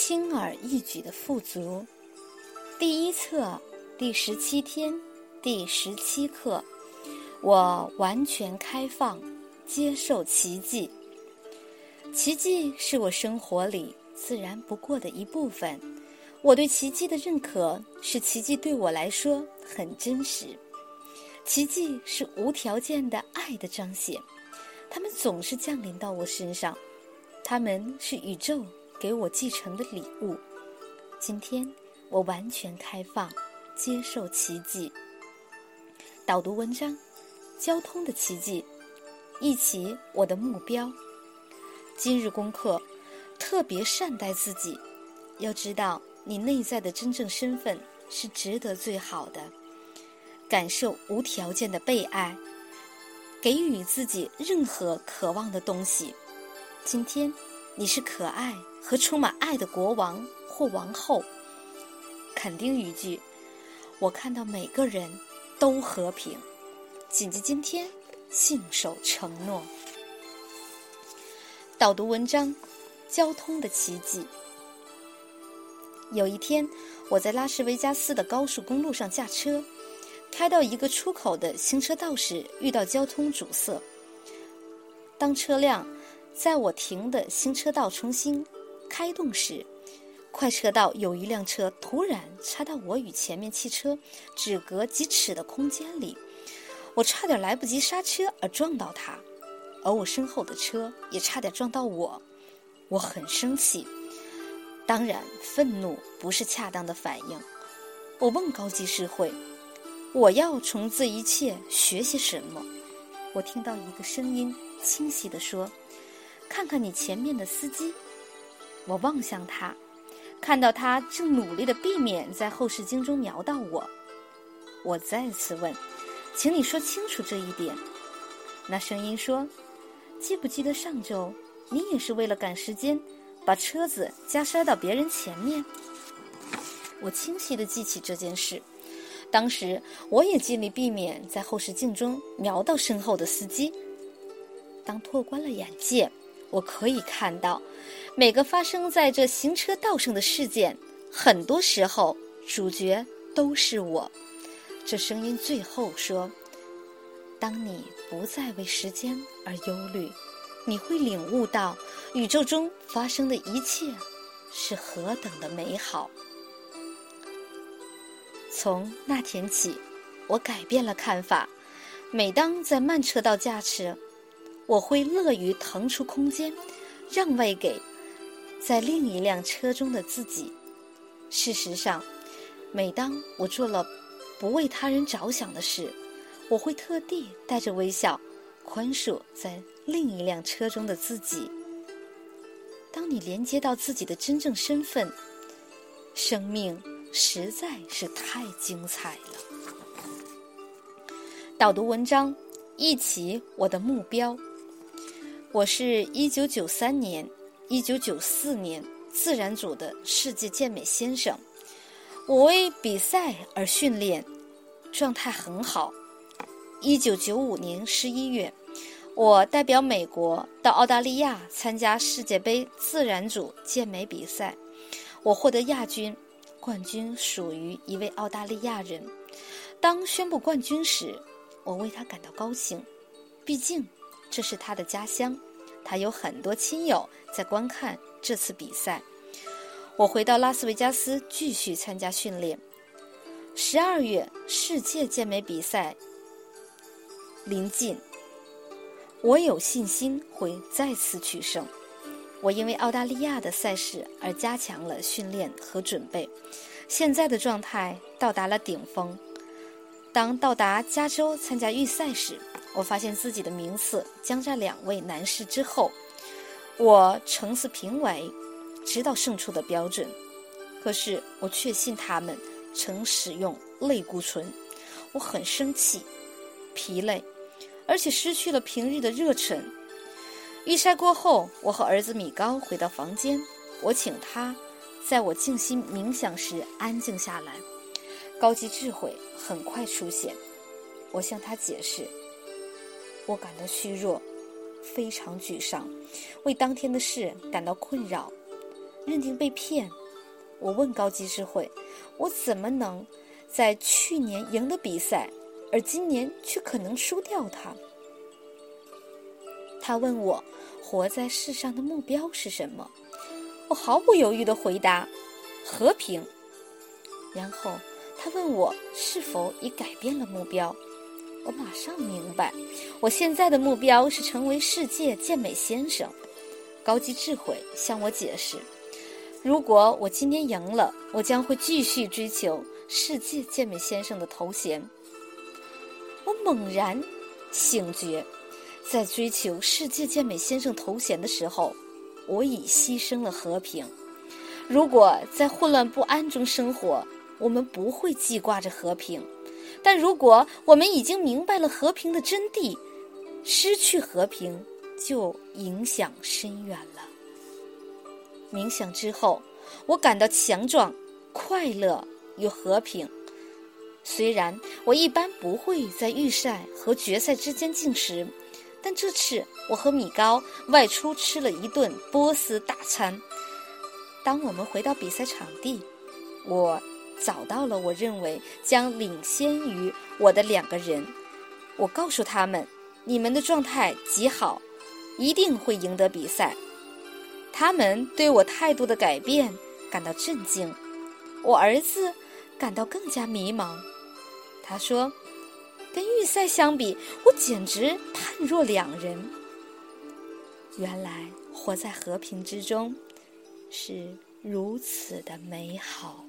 轻而易举的富足，第一册第十七天第十七课，我完全开放，接受奇迹。奇迹是我生活里自然不过的一部分。我对奇迹的认可，是奇迹对我来说很真实。奇迹是无条件的爱的彰显，他们总是降临到我身上，他们是宇宙。给我继承的礼物。今天我完全开放，接受奇迹。导读文章：交通的奇迹。一起，我的目标。今日功课：特别善待自己。要知道，你内在的真正身份是值得最好的。感受无条件的被爱，给予自己任何渴望的东西。今天。你是可爱和充满爱的国王或王后。肯定语句：我看到每个人都和平。谨记今天，信守承诺。导读文章：交通的奇迹。有一天，我在拉斯维加斯的高速公路上驾车，开到一个出口的行车道时，遇到交通阻塞。当车辆。在我停的行车道重新开动时，快车道有一辆车突然插到我与前面汽车只隔几尺的空间里，我差点来不及刹车而撞到它，而我身后的车也差点撞到我。我很生气，当然愤怒不是恰当的反应。我问高级社会：“我要从这一切学习什么？”我听到一个声音清晰地说。看看你前面的司机，我望向他，看到他正努力的避免在后视镜中瞄到我。我再次问：“请你说清楚这一点。”那声音说：“记不记得上周你也是为了赶时间，把车子加塞到别人前面？”我清晰的记起这件事，当时我也尽力避免在后视镜中瞄到身后的司机。当拓宽了眼界。我可以看到，每个发生在这行车道上的事件，很多时候主角都是我。这声音最后说：“当你不再为时间而忧虑，你会领悟到宇宙中发生的一切是何等的美好。”从那天起，我改变了看法。每当在慢车道驾驶，我会乐于腾出空间，让位给在另一辆车中的自己。事实上，每当我做了不为他人着想的事，我会特地带着微笑宽恕在另一辆车中的自己。当你连接到自己的真正身份，生命实在是太精彩了。导读文章，一起我的目标。我是一九九三年、一九九四年自然组的世界健美先生。我为比赛而训练，状态很好。一九九五年十一月，我代表美国到澳大利亚参加世界杯自然组健美比赛，我获得亚军，冠军属于一位澳大利亚人。当宣布冠军时，我为他感到高兴，毕竟。这是他的家乡，他有很多亲友在观看这次比赛。我回到拉斯维加斯继续参加训练。十二月世界健美比赛临近，我有信心会再次取胜。我因为澳大利亚的赛事而加强了训练和准备，现在的状态到达了顶峰。当到达加州参加预赛时，我发现自己的名次将在两位男士之后。我呈似评委，知道胜出的标准，可是我确信他们曾使用类固醇。我很生气、疲累，而且失去了平日的热忱。预赛过后，我和儿子米高回到房间，我请他在我静心冥想时安静下来。高级智慧很快出现，我向他解释。我感到虚弱，非常沮丧，为当天的事感到困扰。认定被骗。我问高级智慧：“我怎么能在去年赢得比赛，而今年却可能输掉它？”他问我：“活在世上的目标是什么？”我毫不犹豫地回答：“和平。”然后他问我是否已改变了目标。我马上明白，我现在的目标是成为世界健美先生。高级智慧向我解释：如果我今天赢了，我将会继续追求世界健美先生的头衔。我猛然醒觉，在追求世界健美先生头衔的时候，我已牺牲了和平。如果在混乱不安中生活，我们不会记挂着和平。但如果我们已经明白了和平的真谛，失去和平就影响深远了。冥想之后，我感到强壮、快乐又和平。虽然我一般不会在预赛和决赛之间进食，但这次我和米高外出吃了一顿波斯大餐。当我们回到比赛场地，我。找到了我认为将领先于我的两个人，我告诉他们：“你们的状态极好，一定会赢得比赛。”他们对我态度的改变感到震惊，我儿子感到更加迷茫。他说：“跟预赛相比，我简直判若两人。”原来活在和平之中是如此的美好。